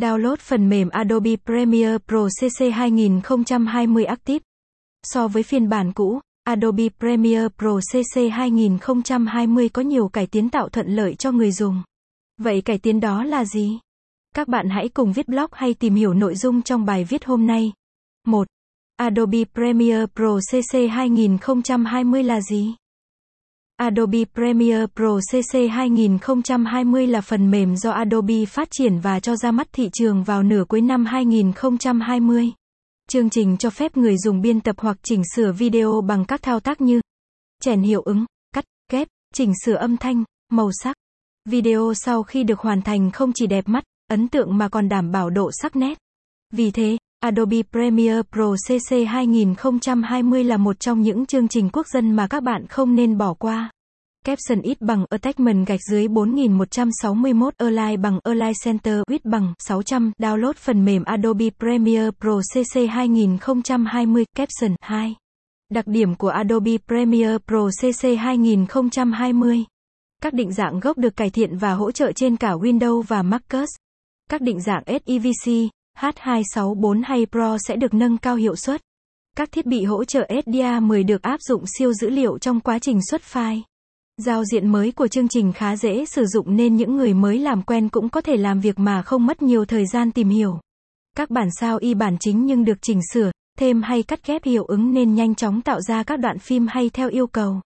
Download phần mềm Adobe Premiere Pro CC 2020 Active. So với phiên bản cũ, Adobe Premiere Pro CC 2020 có nhiều cải tiến tạo thuận lợi cho người dùng. Vậy cải tiến đó là gì? Các bạn hãy cùng viết blog hay tìm hiểu nội dung trong bài viết hôm nay. 1. Adobe Premiere Pro CC 2020 là gì? Adobe Premiere Pro CC 2020 là phần mềm do Adobe phát triển và cho ra mắt thị trường vào nửa cuối năm 2020. Chương trình cho phép người dùng biên tập hoặc chỉnh sửa video bằng các thao tác như chèn hiệu ứng, cắt, ghép, chỉnh sửa âm thanh, màu sắc. Video sau khi được hoàn thành không chỉ đẹp mắt, ấn tượng mà còn đảm bảo độ sắc nét. Vì thế, Adobe Premiere Pro CC 2020 là một trong những chương trình quốc dân mà các bạn không nên bỏ qua. Caption ít bằng Attachment gạch dưới 4161 Align bằng Align Center width bằng 600 Download phần mềm Adobe Premiere Pro CC 2020 Caption 2 Đặc điểm của Adobe Premiere Pro CC 2020 Các định dạng gốc được cải thiện và hỗ trợ trên cả Windows và MacOS. Các định dạng SEVC, H264 hay Pro sẽ được nâng cao hiệu suất. Các thiết bị hỗ trợ SDA10 được áp dụng siêu dữ liệu trong quá trình xuất file. Giao diện mới của chương trình khá dễ sử dụng nên những người mới làm quen cũng có thể làm việc mà không mất nhiều thời gian tìm hiểu. Các bản sao y bản chính nhưng được chỉnh sửa, thêm hay cắt ghép hiệu ứng nên nhanh chóng tạo ra các đoạn phim hay theo yêu cầu.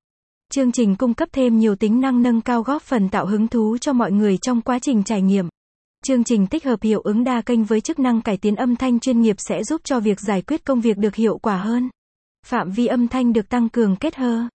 Chương trình cung cấp thêm nhiều tính năng nâng cao góp phần tạo hứng thú cho mọi người trong quá trình trải nghiệm. Chương trình tích hợp hiệu ứng đa kênh với chức năng cải tiến âm thanh chuyên nghiệp sẽ giúp cho việc giải quyết công việc được hiệu quả hơn. Phạm vi âm thanh được tăng cường kết hợp